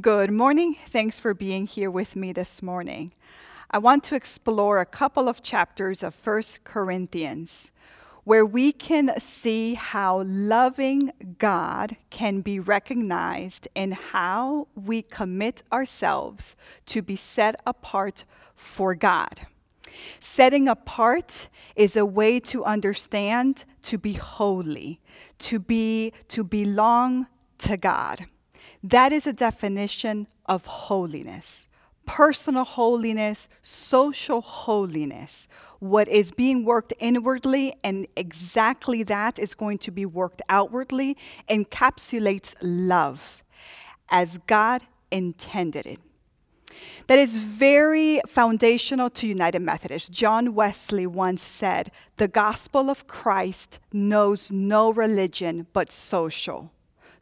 Good morning. Thanks for being here with me this morning. I want to explore a couple of chapters of First Corinthians where we can see how loving God can be recognized and how we commit ourselves to be set apart for God. Setting apart is a way to understand to be holy, to be to belong to God. That is a definition of holiness personal holiness, social holiness. What is being worked inwardly, and exactly that is going to be worked outwardly, encapsulates love as God intended it. That is very foundational to United Methodist. John Wesley once said, The gospel of Christ knows no religion but social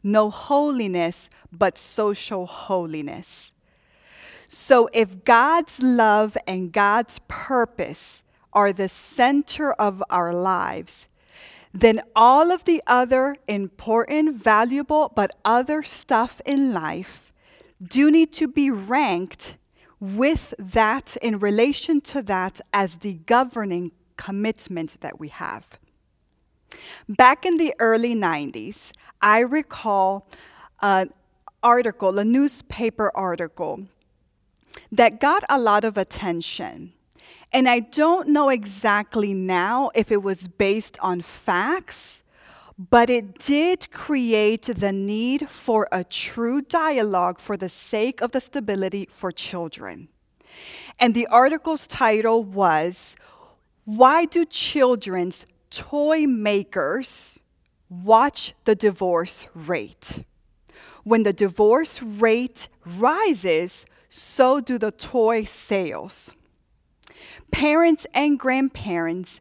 no holiness, but social holiness. So, if God's love and God's purpose are the center of our lives, then all of the other important, valuable, but other stuff in life do need to be ranked with that in relation to that as the governing commitment that we have. Back in the early 90s, I recall an article, a newspaper article, that got a lot of attention. And I don't know exactly now if it was based on facts, but it did create the need for a true dialogue for the sake of the stability for children. And the article's title was Why Do Children's Toy Makers watch the divorce rate. When the divorce rate rises, so do the toy sales. Parents and grandparents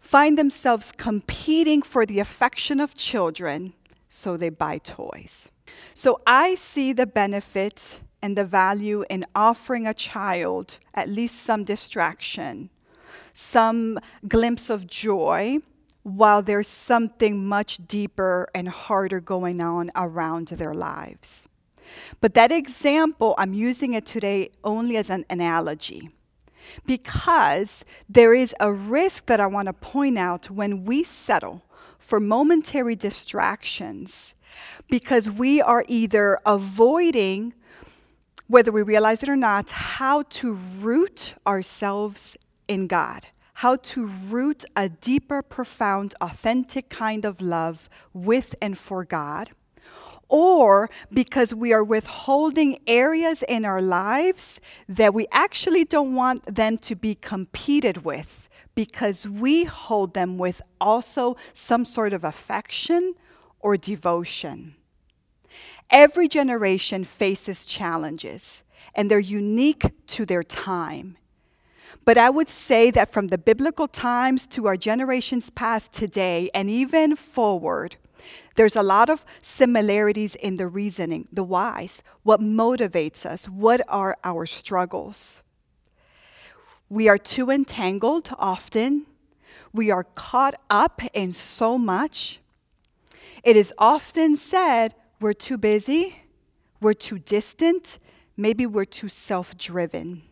find themselves competing for the affection of children, so they buy toys. So I see the benefit and the value in offering a child at least some distraction, some glimpse of joy while there's something much deeper and harder going on around their lives. But that example, I'm using it today only as an analogy because there is a risk that I want to point out when we settle for momentary distractions because we are either avoiding, whether we realize it or not, how to root ourselves in God how to root a deeper, profound, authentic kind of love with and for God, or because we are withholding areas in our lives that we actually don't want them to be competed with because we hold them with also some sort of affection or devotion. Every generation faces challenges, and they're unique to their time. But I would say that from the biblical times to our generations past today and even forward, there's a lot of similarities in the reasoning, the whys, what motivates us, what are our struggles. We are too entangled often. We are caught up in so much. It is often said we're too busy, we're too distant, maybe we're too self driven.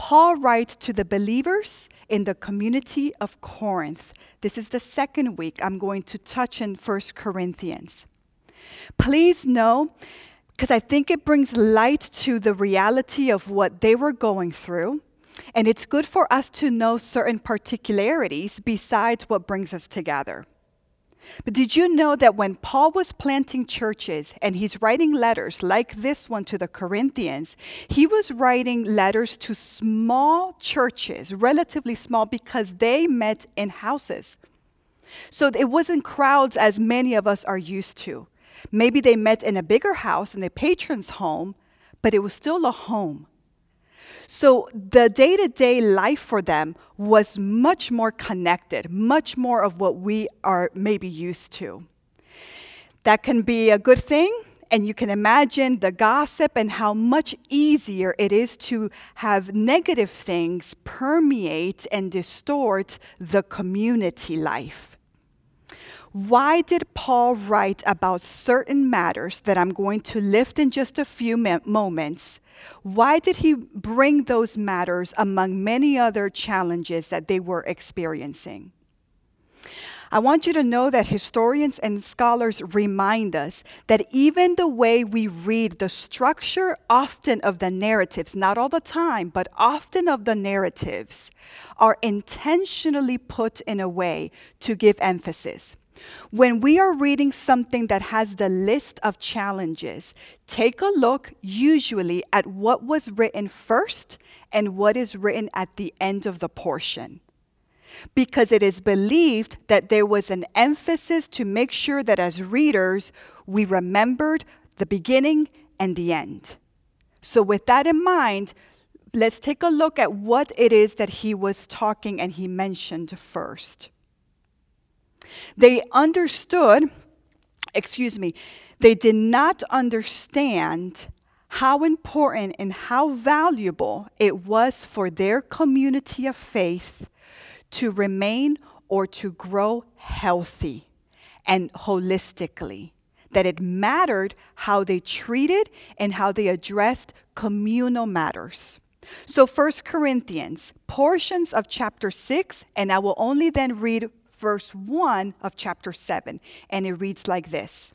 Paul writes to the believers in the community of Corinth. This is the second week I'm going to touch in 1 Corinthians. Please know, because I think it brings light to the reality of what they were going through. And it's good for us to know certain particularities besides what brings us together. But did you know that when Paul was planting churches and he's writing letters like this one to the Corinthians, he was writing letters to small churches, relatively small, because they met in houses. So it wasn't crowds as many of us are used to. Maybe they met in a bigger house in a patron's home, but it was still a home. So the day to day life for them was much more connected, much more of what we are maybe used to. That can be a good thing, and you can imagine the gossip and how much easier it is to have negative things permeate and distort the community life. Why did Paul write about certain matters that I'm going to lift in just a few moments? Why did he bring those matters among many other challenges that they were experiencing? I want you to know that historians and scholars remind us that even the way we read the structure often of the narratives, not all the time, but often of the narratives, are intentionally put in a way to give emphasis. When we are reading something that has the list of challenges, take a look usually at what was written first and what is written at the end of the portion because it is believed that there was an emphasis to make sure that as readers, we remembered the beginning and the end. So, with that in mind, let's take a look at what it is that he was talking and he mentioned first. They understood, excuse me, they did not understand how important and how valuable it was for their community of faith to remain or to grow healthy and holistically. That it mattered how they treated and how they addressed communal matters. So, First Corinthians, portions of chapter 6, and I will only then read verse 1 of chapter 7. And it reads like this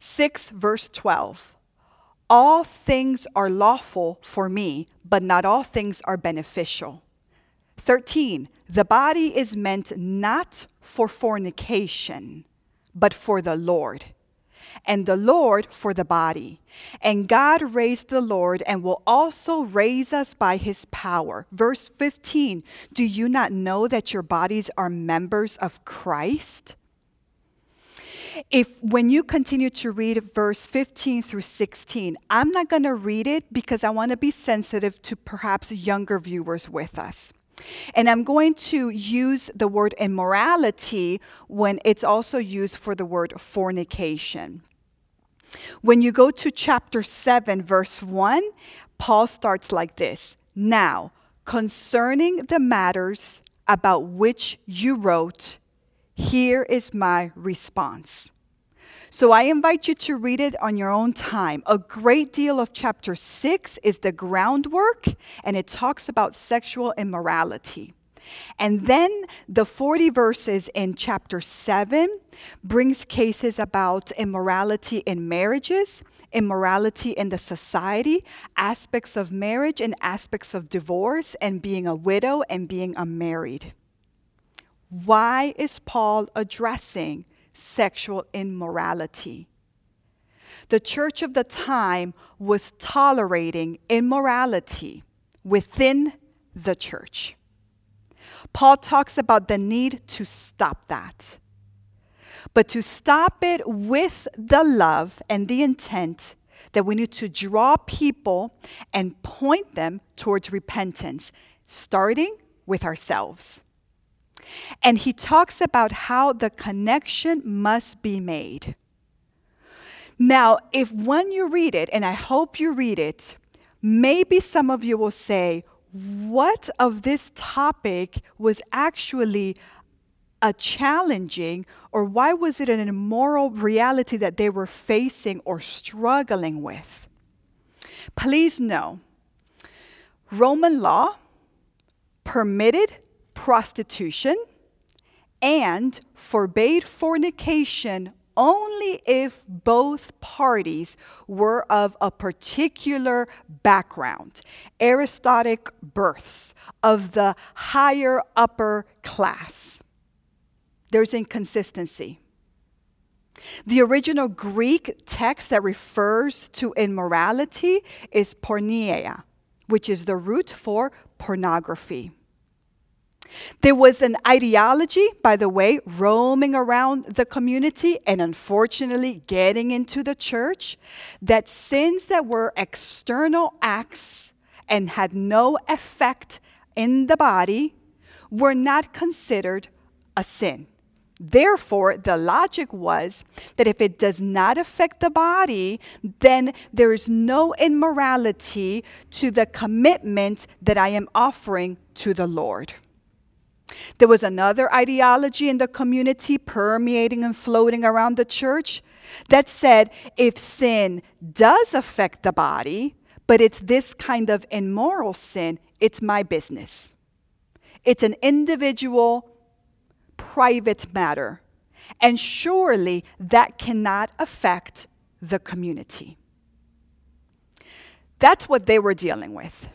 6, verse 12. All things are lawful for me, but not all things are beneficial. 13, the body is meant not for fornication, but for the Lord, and the Lord for the body. And God raised the Lord and will also raise us by his power. Verse 15, do you not know that your bodies are members of Christ? if when you continue to read verse 15 through 16, I'm not going to read it because I want to be sensitive to perhaps younger viewers with us. And I'm going to use the word immorality when it's also used for the word fornication. When you go to chapter 7, verse 1, Paul starts like this Now, concerning the matters about which you wrote, here is my response. So I invite you to read it on your own time. A great deal of chapter 6 is the groundwork, and it talks about sexual immorality. And then the 40 verses in chapter 7 brings cases about immorality in marriages, immorality in the society, aspects of marriage and aspects of divorce, and being a widow and being unmarried. Why is Paul addressing sexual immorality. The church of the time was tolerating immorality within the church. Paul talks about the need to stop that, but to stop it with the love and the intent that we need to draw people and point them towards repentance, starting with ourselves. And he talks about how the connection must be made. Now, if when you read it, and I hope you read it, maybe some of you will say, what of this topic was actually a challenging, or why was it an immoral reality that they were facing or struggling with? Please know, Roman law permitted prostitution and forbade fornication only if both parties were of a particular background, aristocratic births of the higher upper class. There's inconsistency. The original Greek text that refers to immorality is porneia, which is the root for pornography. There was an ideology, by the way, roaming around the community and unfortunately getting into the church that sins that were external acts and had no effect in the body were not considered a sin. Therefore, the logic was that if it does not affect the body, then there is no immorality to the commitment that I am offering to the Lord. There was another ideology in the community permeating and floating around the church that said if sin does affect the body, but it's this kind of immoral sin, it's my business. It's an individual, private matter. And surely that cannot affect the community. That's what they were dealing with.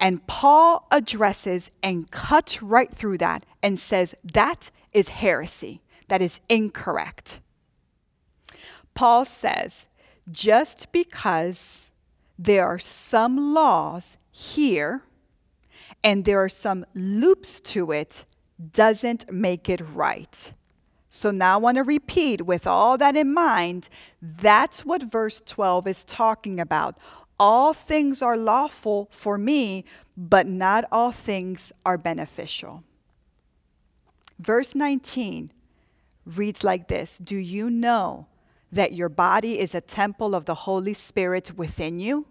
And Paul addresses and cuts right through that and says that is heresy. That is incorrect. Paul says just because there are some laws here and there are some loops to it doesn't make it right. So now I want to repeat with all that in mind, that's what verse 12 is talking about. All things are lawful for me, but not all things are beneficial. Verse 19 reads like this Do you know that your body is a temple of the Holy Spirit within you,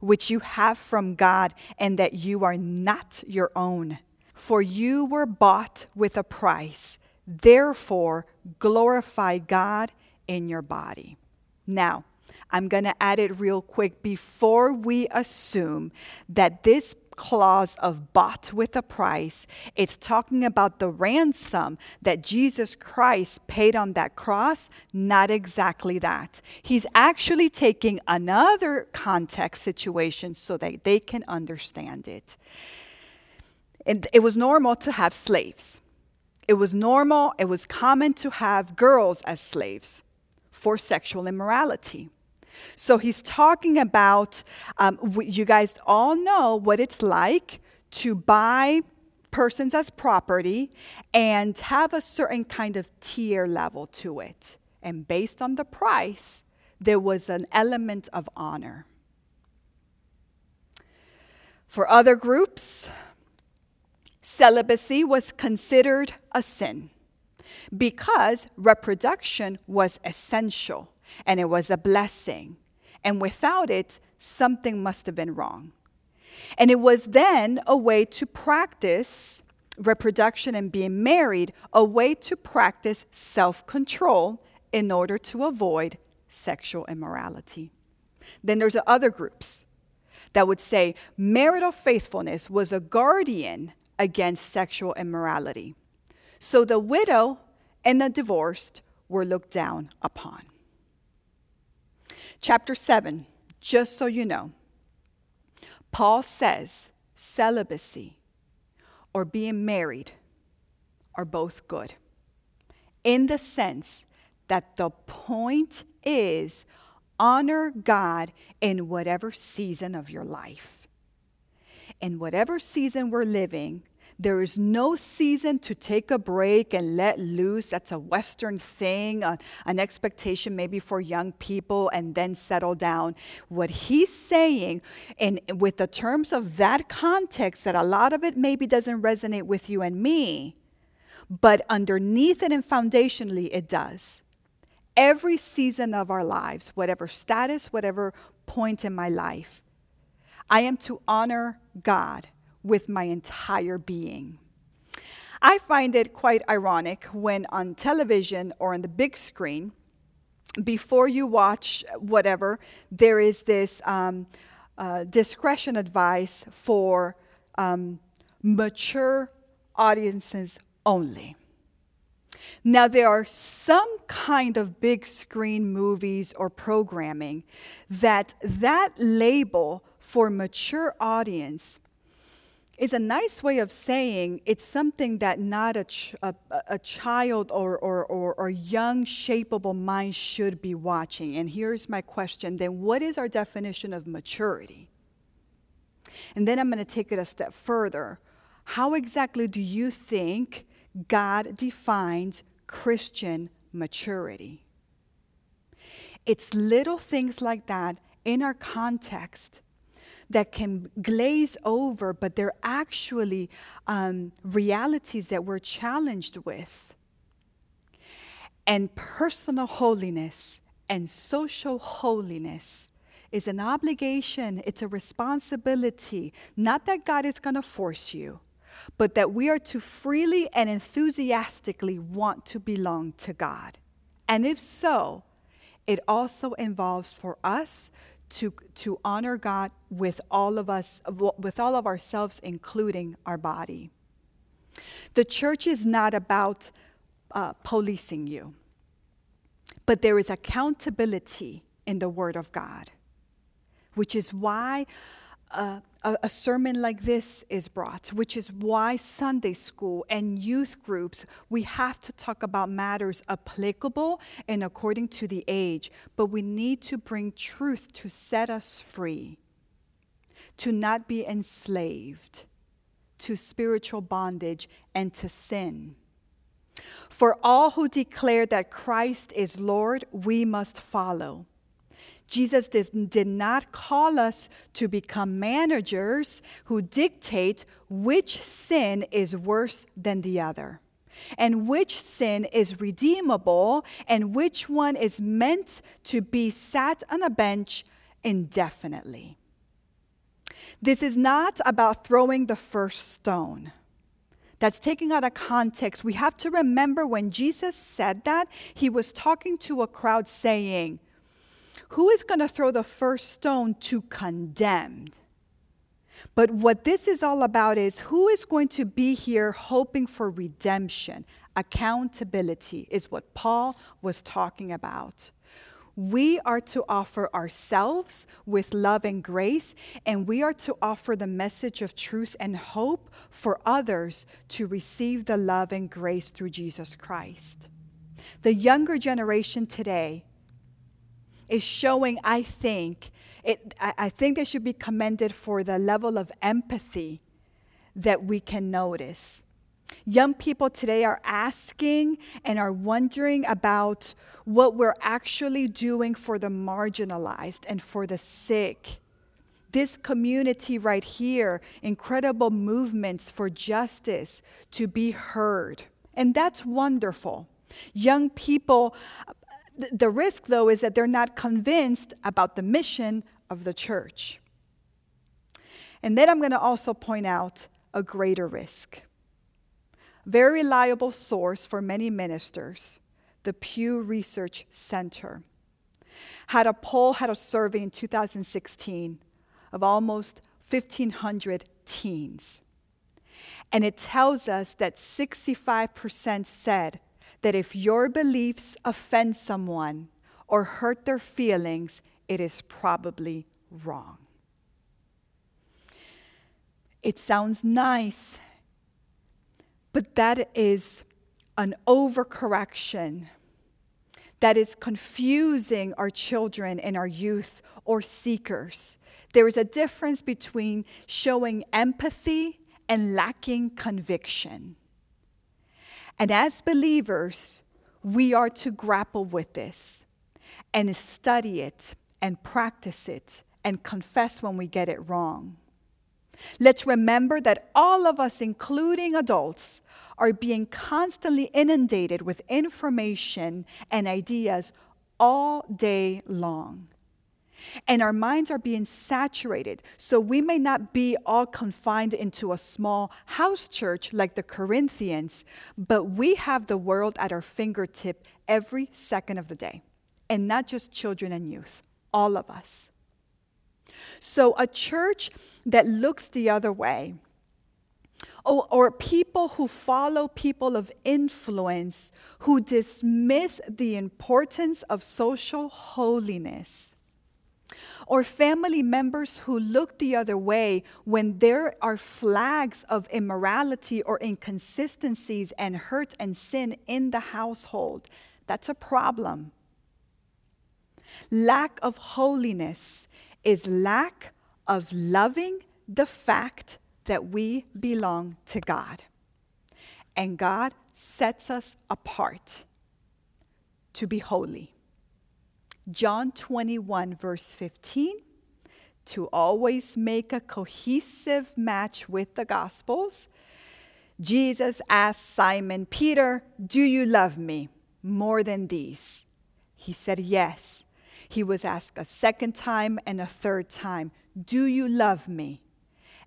which you have from God, and that you are not your own? For you were bought with a price. Therefore, glorify God in your body. Now, I'm going to add it real quick before we assume that this clause of bought with a price, it's talking about the ransom that Jesus Christ paid on that cross. Not exactly that. He's actually taking another context situation so that they can understand it. And it was normal to have slaves. It was normal, it was common to have girls as slaves for sexual immorality. So he's talking about, um, you guys all know what it's like to buy persons as property and have a certain kind of tier level to it. And based on the price, there was an element of honor. For other groups, celibacy was considered a sin because reproduction was essential and it was a blessing. And without it, something must have been wrong. And it was then a way to practice reproduction and being married, a way to practice self control in order to avoid sexual immorality. Then there's other groups that would say marital faithfulness was a guardian against sexual immorality. So the widow and the divorced were looked down upon. Chapter 7, just so you know, Paul says celibacy or being married are both good in the sense that the point is honor God in whatever season of your life. In whatever season we're living, there is no season to take a break and let loose. That's a Western thing, uh, an expectation maybe for young people and then settle down. What he's saying, and with the terms of that context, that a lot of it maybe doesn't resonate with you and me, but underneath it and foundationally, it does. Every season of our lives, whatever status, whatever point in my life, I am to honor God with my entire being. I find it quite ironic when on television or on the big screen, before you watch whatever, there is this um, uh, discretion advice for um, mature audiences only. Now, there are some kind of big screen movies or programming that that label for mature audience is a nice way of saying it's something that not a, ch- a, a, child or, or, or, or young, shapeable mind should be watching. And here's my question then, what is our definition of maturity? And then I'm going to take it a step further. How exactly do you think God defines Christian maturity? It's little things like that in our context that can glaze over, but they're actually um, realities that we're challenged with. And personal holiness and social holiness is an obligation, it's a responsibility. Not that God is going to force you, but that we are to freely and enthusiastically want to belong to God. And if so, it also involves for us to, to honor God with all of us, with all of ourselves, including our body. The church is not about uh, policing you, but there is accountability in the Word of God, which is why a, a sermon like this is brought, which is why Sunday school and youth groups, we have to talk about matters applicable and according to the age, but we need to bring truth to set us free, to not be enslaved to spiritual bondage and to sin. For all who declare that Christ is Lord, we must follow. Jesus did, did not call us to become managers who dictate which sin is worse than the other, and which sin is redeemable, and which one is meant to be sat on a bench indefinitely. This is not about throwing the first stone. That's taken out of context. We have to remember when Jesus said that, he was talking to a crowd saying, who is going to throw the first stone to condemned? But what this is all about is who is going to be here hoping for redemption? Accountability is what Paul was talking about. We are to offer ourselves with love and grace, and we are to offer the message of truth and hope for others to receive the love and grace through Jesus Christ. The younger generation today is showing, I think, it, I think they should be commended for the level of empathy that we can notice. Young people today are asking and are wondering about what we're actually doing for the marginalized and for the sick. This community right here, incredible movements for justice to be heard. And that's wonderful. Young people the risk, though, is that they're not convinced about the mission of the church. And then I'm going to also point out a greater risk. Very reliable source for many ministers, the Pew Research Center, had a poll, had a survey in 2016 of almost 1,500 teens. And it tells us that 65% said that if your beliefs offend someone or hurt their feelings, it is probably wrong. It sounds nice, but that is an overcorrection that is confusing our children and our youth or seekers. There is a difference between showing empathy and lacking conviction. And as believers, we are to grapple with this and study it and practice it and confess when we get it wrong. Let's remember that all of us, including adults, are being constantly inundated with information and ideas all day long and our minds are being saturated. So we may not be all confined into a small house church like the Corinthians, but we have the world at our fingertip every second of the day. And not just children and youth, all of us. So a church that looks the other way, or, or, people who follow people of influence who dismiss the importance of social holiness or family members who look the other way when there are flags of immorality or inconsistencies and hurt and sin in the household. That's a problem. Lack of holiness is lack of loving the fact that we belong to God. And God sets us apart to be holy. John 21, verse 15, to always make a cohesive match with the Gospels, Jesus asked Simon Peter, Do you love me more than these? He said, Yes. He was asked a second time and a third time, Do you love me?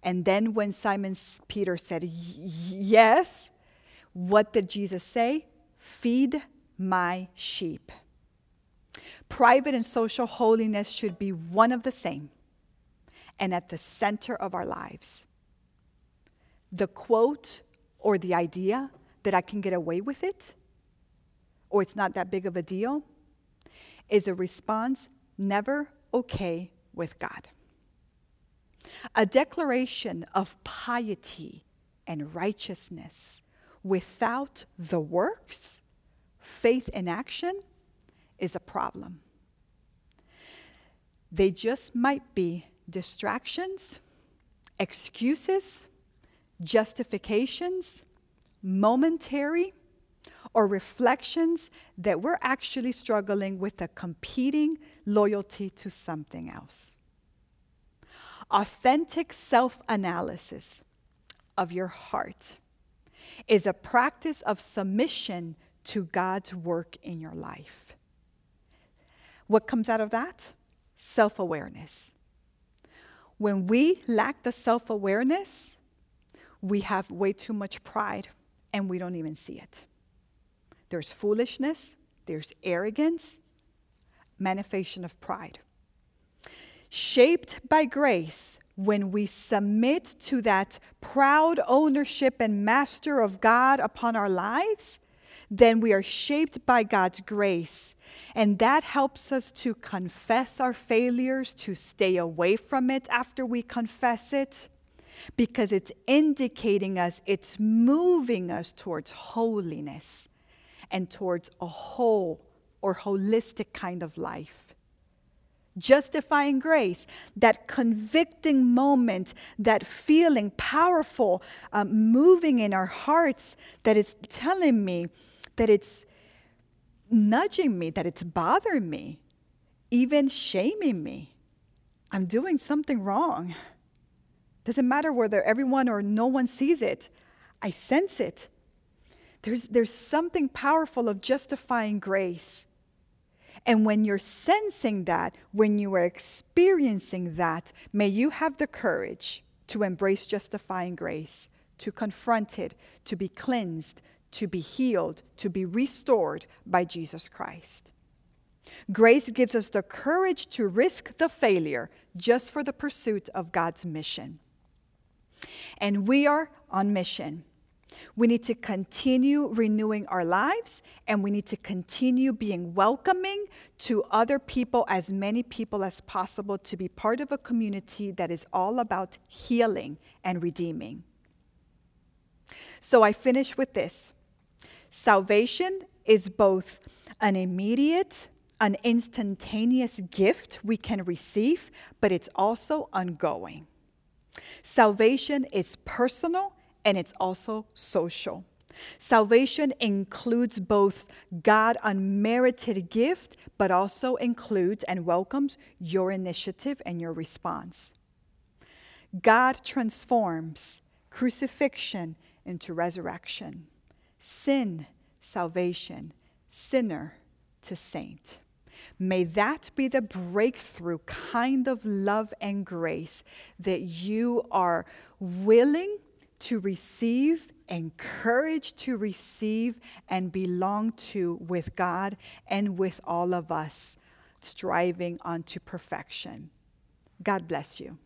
And then when Simon Peter said, Yes, what did Jesus say? Feed my sheep. Private and social holiness should be one of the same and at the center of our lives. The quote or the idea that I can get away with it or it's not that big of a deal is a response never okay with God. A declaration of piety and righteousness without the works, faith in action, is a problem. They just might be distractions, excuses, justifications, momentary, or reflections that we're actually struggling with a competing loyalty to something else. Authentic self analysis of your heart is a practice of submission to God's work in your life. What comes out of that? Self awareness. When we lack the self awareness, we have way too much pride and we don't even see it. There's foolishness, there's arrogance, manifestation of pride shaped by grace, when we submit to that proud ownership and master of God upon our lives, then we are shaped by God's grace. And that helps us to confess our failures, to stay away from it after we confess it, because it's indicating us, it's moving us towards holiness and towards a whole or holistic kind of life justifying grace, that convicting moment, that feeling powerful, um, moving in our hearts, that is telling me that it's nudging me, that it's bothering me, even shaming me. I'm doing something wrong. Doesn't matter whether everyone or no one sees it, I sense it. There's, there's something powerful of justifying grace. And when you're sensing that, when you are experiencing that, may you have the courage to embrace justifying grace, to confront it, to be cleansed, to be healed, to be restored by Jesus Christ. Grace gives us the courage to risk the failure just for the pursuit of God's mission. And we are on mission. We need to continue renewing our lives and we need to continue being welcoming to other people, as many people as possible, to be part of a community that is all about healing and redeeming. So I finish with this salvation is both an immediate, an instantaneous gift we can receive, but it's also ongoing. Salvation is personal and it's also social. Salvation includes both God unmerited gift, but also includes and welcomes your initiative and your response. God transforms crucifixion into resurrection, sin, salvation, sinner to saint. May that be the breakthrough kind of love and grace that you are willing to receive, encouraged to receive, and belong to with God and with all of us, striving unto perfection. God bless you.